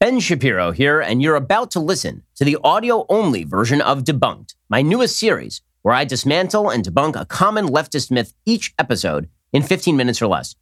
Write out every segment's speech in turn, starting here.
Ben Shapiro here, and you're about to listen to the audio only version of Debunked, my newest series, where I dismantle and debunk a common leftist myth each episode in 15 minutes or less.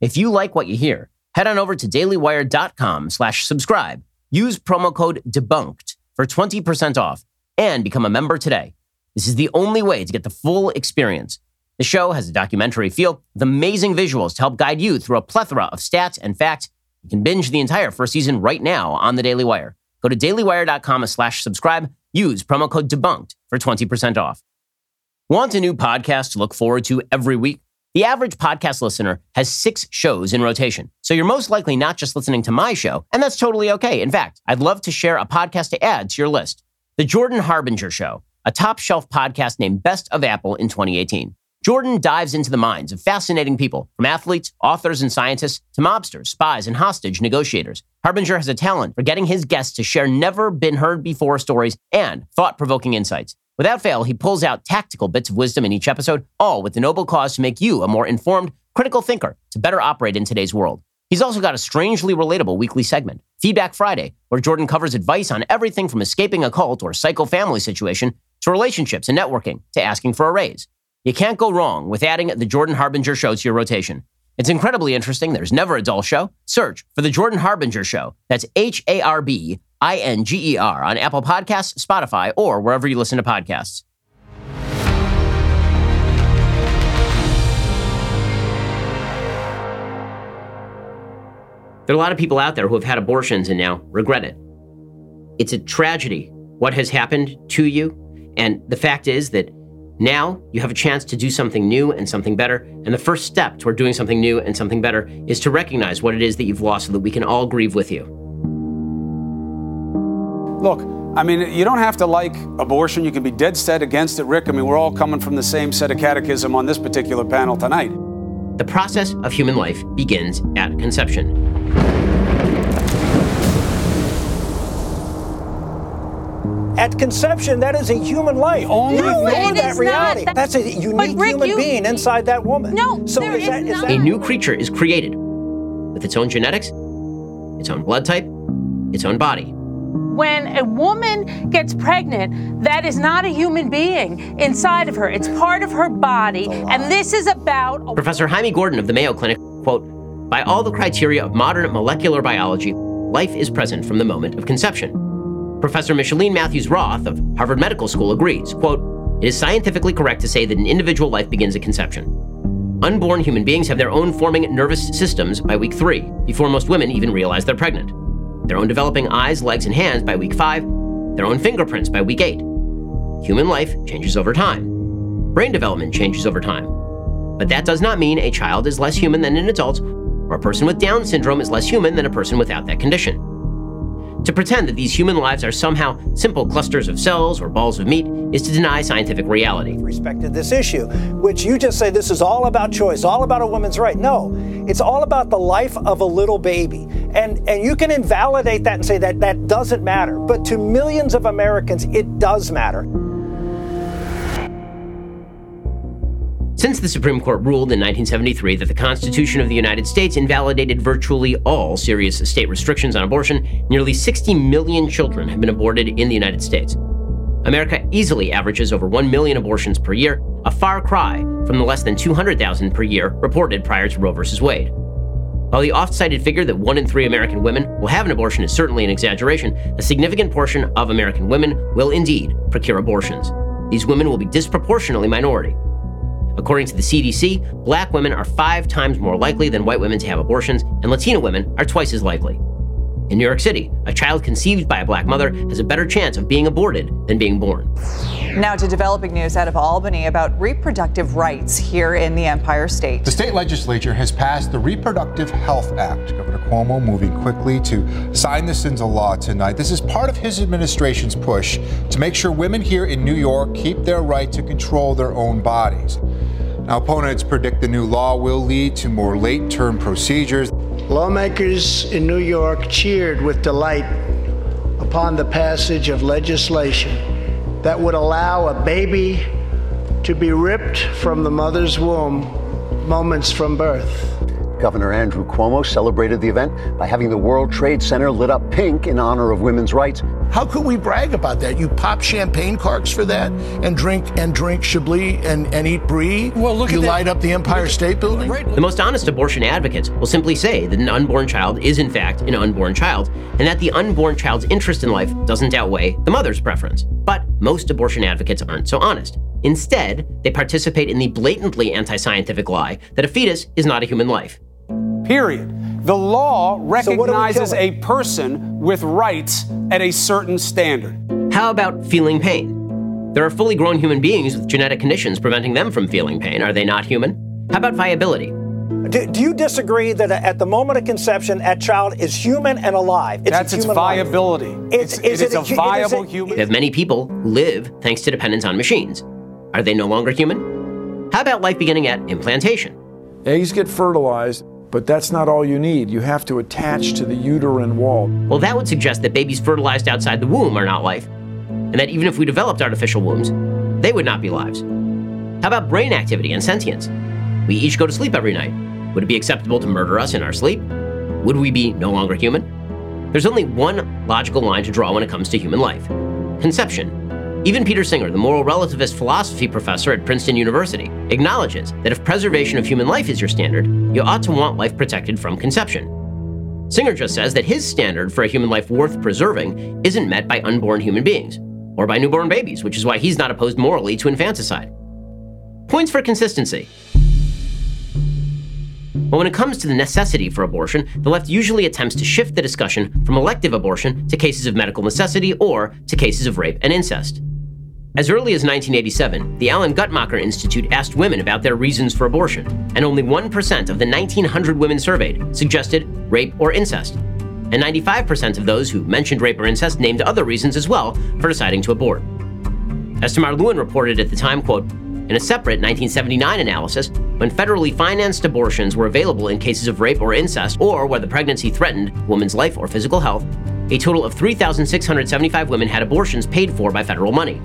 If you like what you hear, head on over to dailywire.com slash subscribe, use promo code DEBUNKED for 20% off, and become a member today. This is the only way to get the full experience. The show has a documentary feel with amazing visuals to help guide you through a plethora of stats and facts you can binge the entire first season right now on the Daily Wire. Go to dailywire.com slash subscribe. Use promo code DEBUNKED for 20% off. Want a new podcast to look forward to every week? The average podcast listener has six shows in rotation. So you're most likely not just listening to my show, and that's totally okay. In fact, I'd love to share a podcast to add to your list. The Jordan Harbinger Show, a top shelf podcast named Best of Apple in 2018. Jordan dives into the minds of fascinating people, from athletes, authors, and scientists to mobsters, spies, and hostage negotiators. Harbinger has a talent for getting his guests to share never been heard before stories and thought provoking insights. Without fail, he pulls out tactical bits of wisdom in each episode, all with the noble cause to make you a more informed, critical thinker to better operate in today's world. He's also got a strangely relatable weekly segment, Feedback Friday, where Jordan covers advice on everything from escaping a cult or psycho family situation to relationships and networking to asking for a raise. You can't go wrong with adding the Jordan Harbinger show to your rotation. It's incredibly interesting. There's never a dull show. Search for the Jordan Harbinger show. That's H A R B I N G E R on Apple Podcasts, Spotify, or wherever you listen to podcasts. There are a lot of people out there who have had abortions and now regret it. It's a tragedy what has happened to you. And the fact is that now you have a chance to do something new and something better. And the first step toward doing something new and something better is to recognize what it is that you've lost so that we can all grieve with you. Look, I mean, you don't have to like abortion. You can be dead set against it, Rick. I mean, we're all coming from the same set of catechism on this particular panel tonight. The process of human life begins at conception. At conception, that is a human life. only you No, ignore it that is reality. not. That's a unique Rick, human you- being inside that woman. No, so there is that, is is not. that A new creature is created with its own genetics, its own blood type, its own body. When a woman gets pregnant, that is not a human being inside of her. It's part of her body. And this is about Professor Hymie Gordon of the Mayo Clinic, quote, by all the criteria of modern molecular biology, life is present from the moment of conception. Professor Micheline Matthews Roth of Harvard Medical School agrees, quote, it is scientifically correct to say that an individual life begins at conception. Unborn human beings have their own forming nervous systems by week three, before most women even realize they're pregnant. Their own developing eyes, legs, and hands by week five, their own fingerprints by week eight. Human life changes over time. Brain development changes over time. But that does not mean a child is less human than an adult, or a person with Down syndrome is less human than a person without that condition. To pretend that these human lives are somehow simple clusters of cells or balls of meat is to deny scientific reality. respect to this issue, which you just say this is all about choice, all about a woman's right. No, it's all about the life of a little baby. And and you can invalidate that and say that that doesn't matter. But to millions of Americans, it does matter. Since the Supreme Court ruled in 1973 that the Constitution of the United States invalidated virtually all serious state restrictions on abortion, nearly 60 million children have been aborted in the United States. America easily averages over 1 million abortions per year, a far cry from the less than 200,000 per year reported prior to Roe v. Wade. While the oft cited figure that one in three American women will have an abortion is certainly an exaggeration, a significant portion of American women will indeed procure abortions. These women will be disproportionately minority. According to the CDC, black women are five times more likely than white women to have abortions, and Latina women are twice as likely. In New York City, a child conceived by a black mother has a better chance of being aborted than being born. Now to developing news out of Albany about reproductive rights here in the Empire State. The state legislature has passed the Reproductive Health Act. Governor Cuomo moving quickly to sign this into law tonight. This is part of his administration's push to make sure women here in New York keep their right to control their own bodies. Now, opponents predict the new law will lead to more late term procedures. Lawmakers in New York cheered with delight upon the passage of legislation that would allow a baby to be ripped from the mother's womb moments from birth. Governor Andrew Cuomo celebrated the event by having the World Trade Center lit up pink in honor of women's rights. How could we brag about that? You pop champagne corks for that and drink and drink Chablis and, and eat brie? Well, look you light up the Empire State Building? The most honest abortion advocates will simply say that an unborn child is in fact an unborn child and that the unborn child's interest in life doesn't outweigh the mother's preference. But most abortion advocates aren't so honest. Instead, they participate in the blatantly anti scientific lie that a fetus is not a human life. Period. The law recognizes a person with rights at a certain standard. How about feeling pain? There are fully grown human beings with genetic conditions preventing them from feeling pain. Are they not human? How about viability? Do, do, you disagree that at the moment of conception, that child is human and alive? It's That's its viability. It's, it's, it's, it's a, a, viable it, human. We have many people who live thanks to dependence on machines. Are they no longer human? How about life beginning at implantation? Eggs get fertilized, but that's not all you need. You have to attach to the uterine wall. Well, that would suggest that babies fertilized outside the womb are not life, and that even if we developed artificial wombs, they would not be lives. How about brain activity and sentience? We each go to sleep every night. Would it be acceptable to murder us in our sleep? Would we be no longer human? There's only one logical line to draw when it comes to human life conception. Even Peter Singer, the moral relativist philosophy professor at Princeton University, acknowledges that if preservation of human life is your standard, you ought to want life protected from conception. Singer just says that his standard for a human life worth preserving isn't met by unborn human beings, or by newborn babies, which is why he's not opposed morally to infanticide. Points for consistency. But when it comes to the necessity for abortion, the left usually attempts to shift the discussion from elective abortion to cases of medical necessity or to cases of rape and incest. As early as 1987, the Alan Guttmacher Institute asked women about their reasons for abortion, and only 1% of the 1,900 women surveyed suggested rape or incest. And 95% of those who mentioned rape or incest named other reasons as well for deciding to abort. As Tamar Lewin reported at the time, quote, in a separate 1979 analysis, when federally financed abortions were available in cases of rape or incest, or where the pregnancy threatened women's life or physical health, a total of 3,675 women had abortions paid for by federal money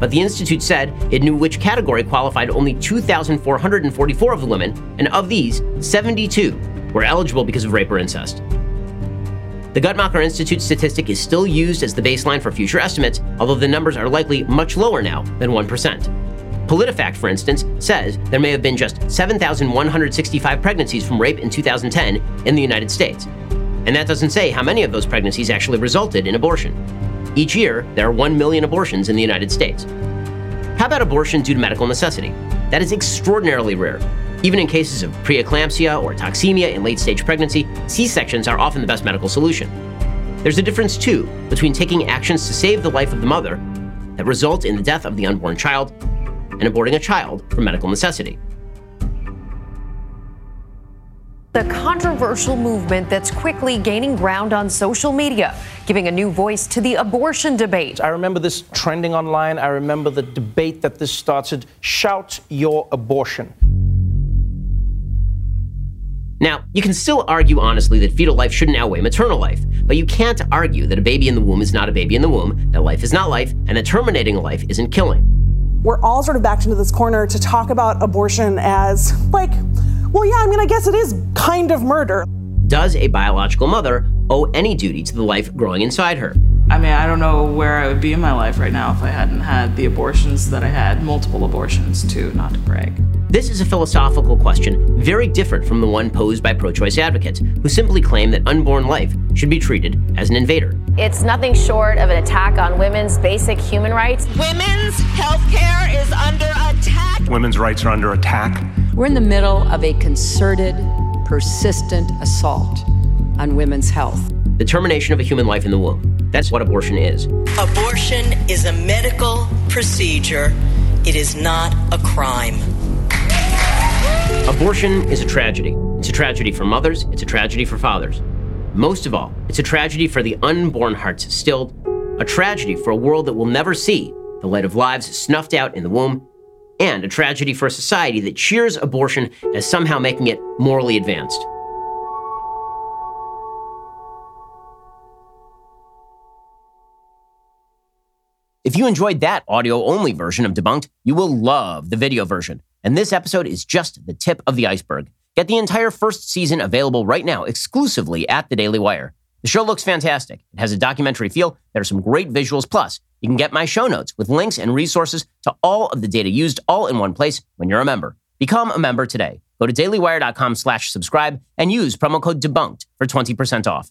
but the Institute said it knew which category qualified only 2,444 of the women, and of these, 72 were eligible because of rape or incest. The Guttmacher Institute statistic is still used as the baseline for future estimates, although the numbers are likely much lower now than 1%. PolitiFact, for instance, says there may have been just 7,165 pregnancies from rape in 2010 in the United States. And that doesn't say how many of those pregnancies actually resulted in abortion. Each year, there are 1 million abortions in the United States. How about abortion due to medical necessity? That is extraordinarily rare. Even in cases of preeclampsia or toxemia in late stage pregnancy, C sections are often the best medical solution. There's a difference, too, between taking actions to save the life of the mother that result in the death of the unborn child and aborting a child for medical necessity. The controversial movement that's quickly gaining ground on social media, giving a new voice to the abortion debate. I remember this trending online. I remember the debate that this started shout your abortion. Now, you can still argue honestly that fetal life shouldn't outweigh maternal life, but you can't argue that a baby in the womb is not a baby in the womb, that life is not life, and that terminating a life isn't killing. We're all sort of backed into this corner to talk about abortion as like well, yeah, I mean, I guess it is kind of murder. Does a biological mother owe any duty to the life growing inside her? I mean, I don't know where I would be in my life right now if I hadn't had the abortions that I had, multiple abortions, too, not to brag. This is a philosophical question very different from the one posed by pro choice advocates, who simply claim that unborn life should be treated as an invader. It's nothing short of an attack on women's basic human rights. Women's health care is under attack. Women's rights are under attack. We're in the middle of a concerted, persistent assault on women's health. The termination of a human life in the womb. That's what abortion is. Abortion is a medical procedure, it is not a crime. Abortion is a tragedy. It's a tragedy for mothers, it's a tragedy for fathers. Most of all, it's a tragedy for the unborn hearts stilled, a tragedy for a world that will never see the light of lives snuffed out in the womb, and a tragedy for a society that cheers abortion as somehow making it morally advanced. If you enjoyed that audio only version of Debunked, you will love the video version. And this episode is just the tip of the iceberg. Get the entire first season available right now exclusively at the Daily Wire. The show looks fantastic. It has a documentary feel. There are some great visuals. Plus, you can get my show notes with links and resources to all of the data used all in one place when you're a member. Become a member today. Go to dailywire.com slash subscribe and use promo code debunked for 20% off.